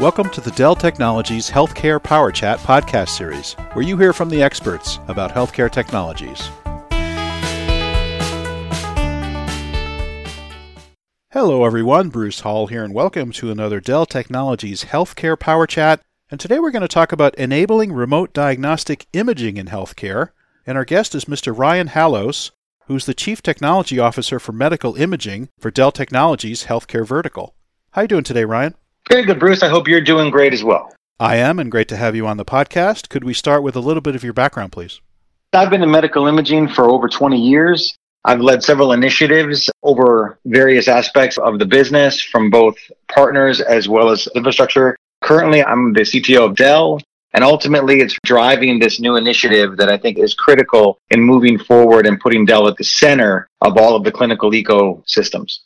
Welcome to the Dell Technologies Healthcare Power Chat podcast series, where you hear from the experts about healthcare technologies. Hello, everyone. Bruce Hall here, and welcome to another Dell Technologies Healthcare Power Chat. And today we're going to talk about enabling remote diagnostic imaging in healthcare. And our guest is Mr. Ryan Hallos, who's the Chief Technology Officer for Medical Imaging for Dell Technologies Healthcare Vertical. How you doing today, Ryan? Very good, Bruce. I hope you're doing great as well. I am, and great to have you on the podcast. Could we start with a little bit of your background, please? I've been in medical imaging for over 20 years. I've led several initiatives over various aspects of the business from both partners as well as infrastructure. Currently, I'm the CTO of Dell, and ultimately, it's driving this new initiative that I think is critical in moving forward and putting Dell at the center of all of the clinical ecosystems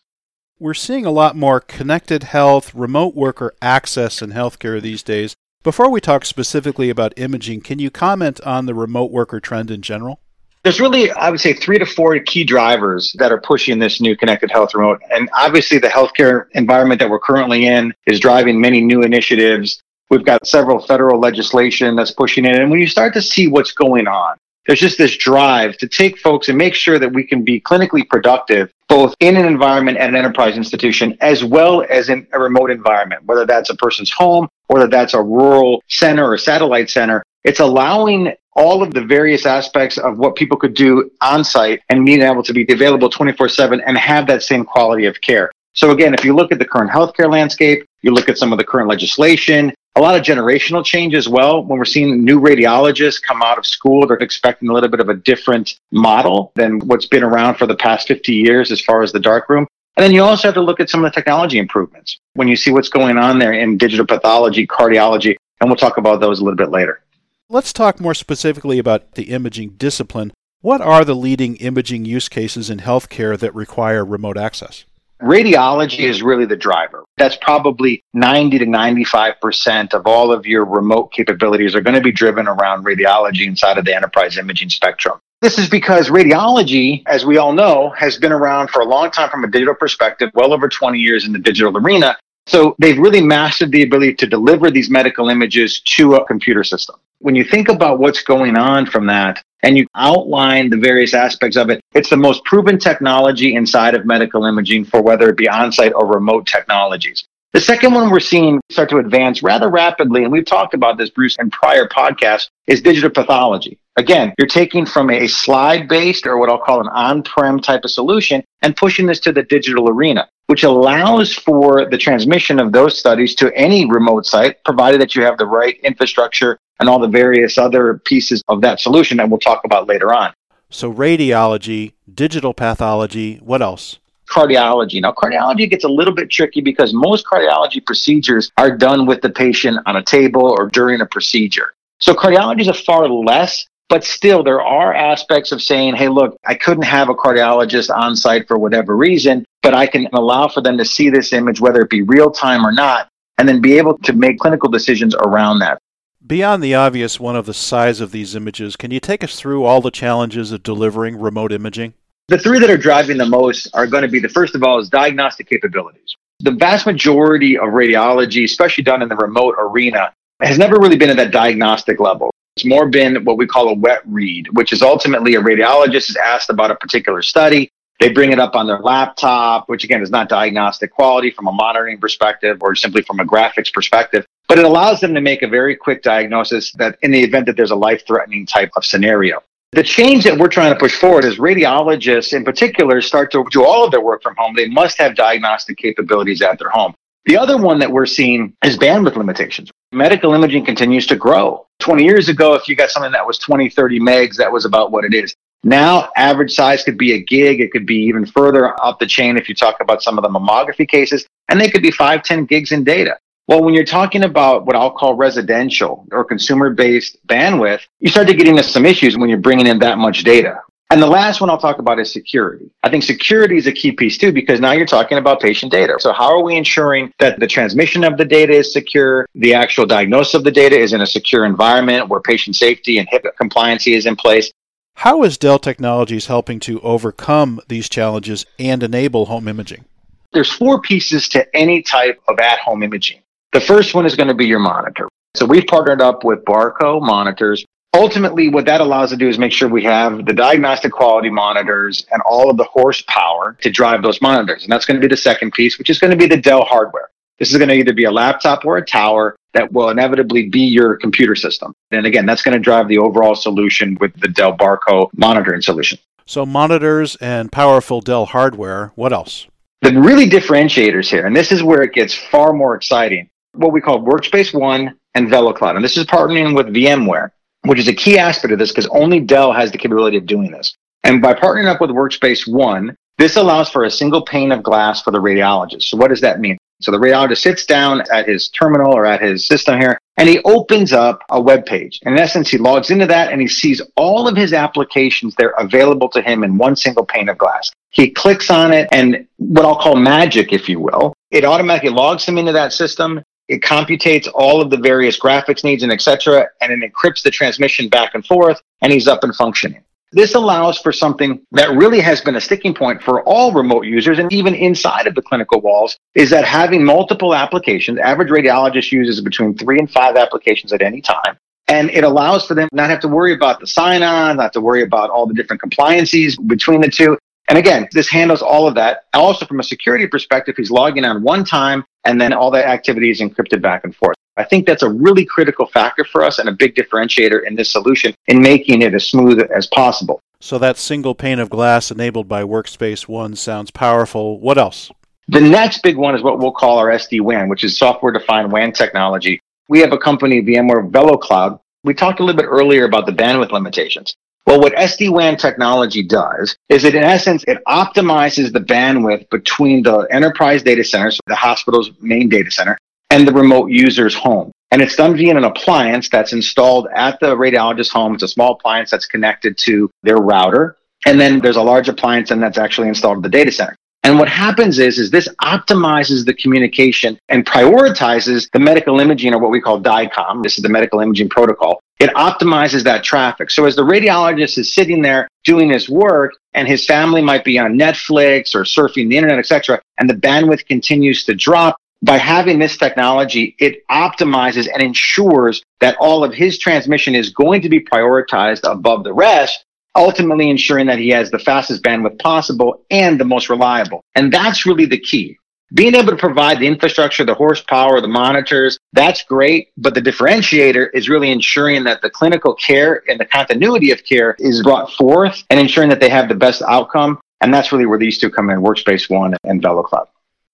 we're seeing a lot more connected health, remote worker access in healthcare these days. Before we talk specifically about imaging, can you comment on the remote worker trend in general? There's really, I would say, three to four key drivers that are pushing this new connected health remote. And obviously, the healthcare environment that we're currently in is driving many new initiatives. We've got several federal legislation that's pushing it. And when you start to see what's going on, there's just this drive to take folks and make sure that we can be clinically productive both in an environment at an enterprise institution as well as in a remote environment, whether that's a person's home, whether that's a rural center or satellite center. It's allowing all of the various aspects of what people could do on site and being able to be available 24 7 and have that same quality of care. So again, if you look at the current healthcare landscape, you look at some of the current legislation, a lot of generational change as well. When we're seeing new radiologists come out of school, they're expecting a little bit of a different model than what's been around for the past 50 years as far as the darkroom. And then you also have to look at some of the technology improvements when you see what's going on there in digital pathology, cardiology, and we'll talk about those a little bit later. Let's talk more specifically about the imaging discipline. What are the leading imaging use cases in healthcare that require remote access? Radiology is really the driver. That's probably 90 to 95% of all of your remote capabilities are going to be driven around radiology inside of the enterprise imaging spectrum. This is because radiology, as we all know, has been around for a long time from a digital perspective, well over 20 years in the digital arena. So they've really mastered the ability to deliver these medical images to a computer system. When you think about what's going on from that, and you outline the various aspects of it. It's the most proven technology inside of medical imaging for whether it be on-site or remote technologies. The second one we're seeing start to advance rather rapidly, and we've talked about this, Bruce, in prior podcasts, is digital pathology. Again, you're taking from a slide based or what I'll call an on prem type of solution and pushing this to the digital arena, which allows for the transmission of those studies to any remote site, provided that you have the right infrastructure and all the various other pieces of that solution that we'll talk about later on. So, radiology, digital pathology, what else? Cardiology. Now, cardiology gets a little bit tricky because most cardiology procedures are done with the patient on a table or during a procedure. So, cardiology is a far less but still, there are aspects of saying, hey, look, I couldn't have a cardiologist on site for whatever reason, but I can allow for them to see this image, whether it be real time or not, and then be able to make clinical decisions around that. Beyond the obvious one of the size of these images, can you take us through all the challenges of delivering remote imaging? The three that are driving the most are going to be the first of all is diagnostic capabilities. The vast majority of radiology, especially done in the remote arena, has never really been at that diagnostic level. It's more been what we call a wet read, which is ultimately a radiologist is asked about a particular study. They bring it up on their laptop, which again is not diagnostic quality from a monitoring perspective or simply from a graphics perspective but it allows them to make a very quick diagnosis that in the event that there's a life threatening type of scenario. The change that we're trying to push forward is radiologists in particular start to do all of their work from home. They must have diagnostic capabilities at their home. The other one that we're seeing is bandwidth limitations. Medical imaging continues to grow. 20 years ago, if you got something that was 20, 30 megs, that was about what it is. Now, average size could be a gig. It could be even further up the chain if you talk about some of the mammography cases, and they could be five, 10 gigs in data. Well, when you're talking about what I'll call residential or consumer based bandwidth, you start to get into some issues when you're bringing in that much data. And the last one I'll talk about is security. I think security is a key piece too, because now you're talking about patient data. So how are we ensuring that the transmission of the data is secure? The actual diagnosis of the data is in a secure environment where patient safety and HIPAA compliance is in place. How is Dell Technologies helping to overcome these challenges and enable home imaging? There's four pieces to any type of at home imaging. The first one is going to be your monitor. So we've partnered up with Barco monitors. Ultimately, what that allows us to do is make sure we have the diagnostic quality monitors and all of the horsepower to drive those monitors. And that's going to be the second piece, which is going to be the Dell hardware. This is going to either be a laptop or a tower that will inevitably be your computer system. And again, that's going to drive the overall solution with the Dell Barco monitoring solution. So, monitors and powerful Dell hardware. What else? The really differentiators here, and this is where it gets far more exciting, what we call Workspace ONE and VeloCloud. And this is partnering with VMware, which is a key aspect of this because only Dell has the capability of doing this. And by partnering up with Workspace ONE, this allows for a single pane of glass for the radiologist. So what does that mean? So the radiologist sits down at his terminal or at his system here, and he opens up a web page. In essence, he logs into that and he sees all of his applications there available to him in one single pane of glass. He clicks on it and what I'll call magic, if you will, it automatically logs him into that system. It computates all of the various graphics needs and etc. and it encrypts the transmission back and forth and he's up and functioning. This allows for something that really has been a sticking point for all remote users and even inside of the clinical walls is that having multiple applications, average radiologist uses between three and five applications at any time. And it allows for them not have to worry about the sign on, not to worry about all the different compliances between the two. And again, this handles all of that. Also, from a security perspective, he's logging on one time and then all that activity is encrypted back and forth. I think that's a really critical factor for us and a big differentiator in this solution in making it as smooth as possible. So that single pane of glass enabled by Workspace ONE sounds powerful. What else? The next big one is what we'll call our SD-WAN, which is software defined WAN technology. We have a company, VMware VeloCloud. We talked a little bit earlier about the bandwidth limitations. Well, what SD-WAN technology does is it, in essence, it optimizes the bandwidth between the enterprise data centers, the hospital's main data center, and the remote user's home. And it's done via an appliance that's installed at the radiologist's home. It's a small appliance that's connected to their router. And then there's a large appliance and that's actually installed at the data center. And what happens is, is this optimizes the communication and prioritizes the medical imaging or what we call DICOM. This is the medical imaging protocol. It optimizes that traffic. So as the radiologist is sitting there doing his work and his family might be on Netflix or surfing the internet, etc., and the bandwidth continues to drop, by having this technology, it optimizes and ensures that all of his transmission is going to be prioritized above the rest, ultimately ensuring that he has the fastest bandwidth possible and the most reliable. And that's really the key. Being able to provide the infrastructure, the horsepower, the monitors, that's great. But the differentiator is really ensuring that the clinical care and the continuity of care is brought forth and ensuring that they have the best outcome. And that's really where these two come in, Workspace ONE and VeloCloud.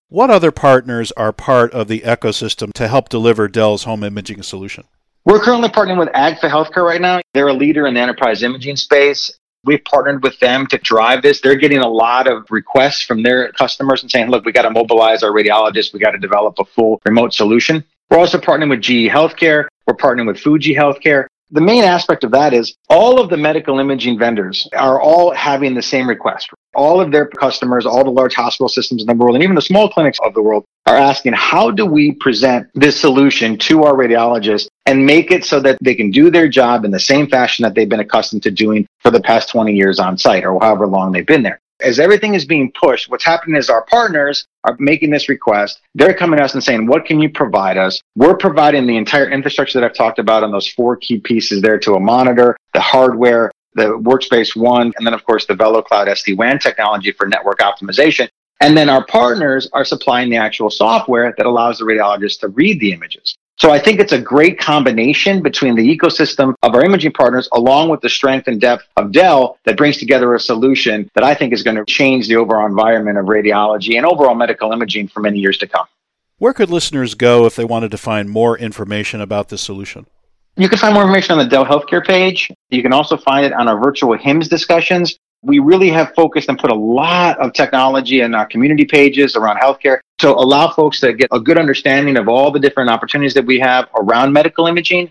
What other partners are part of the ecosystem to help deliver Dell's home imaging solution? We're currently partnering with Agfa Healthcare right now. They're a leader in the enterprise imaging space. We've partnered with them to drive this. They're getting a lot of requests from their customers and saying, look, we got to mobilize our radiologists. We got to develop a full remote solution. We're also partnering with GE Healthcare. We're partnering with Fuji Healthcare. The main aspect of that is all of the medical imaging vendors are all having the same request. All of their customers, all the large hospital systems in the world, and even the small clinics of the world are asking, how do we present this solution to our radiologists and make it so that they can do their job in the same fashion that they've been accustomed to doing for the past 20 years on site or however long they've been there? As everything is being pushed, what's happening is our partners are making this request. They're coming to us and saying, what can you provide us? We're providing the entire infrastructure that I've talked about on those four key pieces there to a monitor, the hardware, the Workspace ONE, and then of course the VeloCloud SD-WAN technology for network optimization. And then our partners are supplying the actual software that allows the radiologist to read the images. So I think it's a great combination between the ecosystem of our imaging partners along with the strength and depth of Dell that brings together a solution that I think is going to change the overall environment of radiology and overall medical imaging for many years to come. Where could listeners go if they wanted to find more information about this solution? You can find more information on the Dell Healthcare page. You can also find it on our virtual HIMSS discussions. We really have focused and put a lot of technology in our community pages around healthcare to allow folks to get a good understanding of all the different opportunities that we have around medical imaging.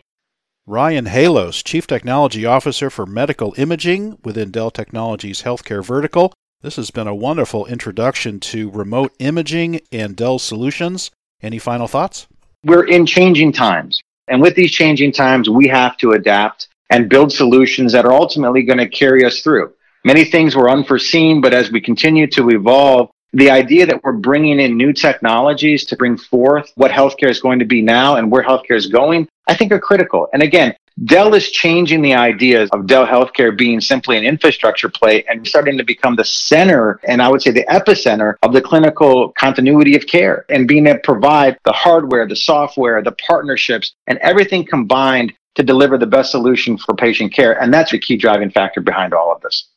Ryan Halos, Chief Technology Officer for Medical Imaging within Dell Technologies Healthcare Vertical. This has been a wonderful introduction to remote imaging and Dell solutions. Any final thoughts? We're in changing times. And with these changing times, we have to adapt and build solutions that are ultimately going to carry us through. Many things were unforeseen, but as we continue to evolve, the idea that we're bringing in new technologies to bring forth what healthcare is going to be now and where healthcare is going, I think are critical. And again, Dell is changing the ideas of Dell Healthcare being simply an infrastructure play and starting to become the center, and I would say the epicenter of the clinical continuity of care and being able to provide the hardware, the software, the partnerships, and everything combined to deliver the best solution for patient care. And that's a key driving factor behind all of this.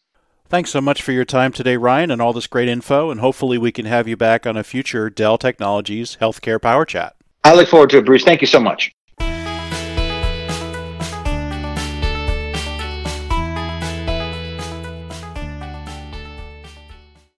Thanks so much for your time today, Ryan, and all this great info. And hopefully, we can have you back on a future Dell Technologies Healthcare Power Chat. I look forward to it, Bruce. Thank you so much.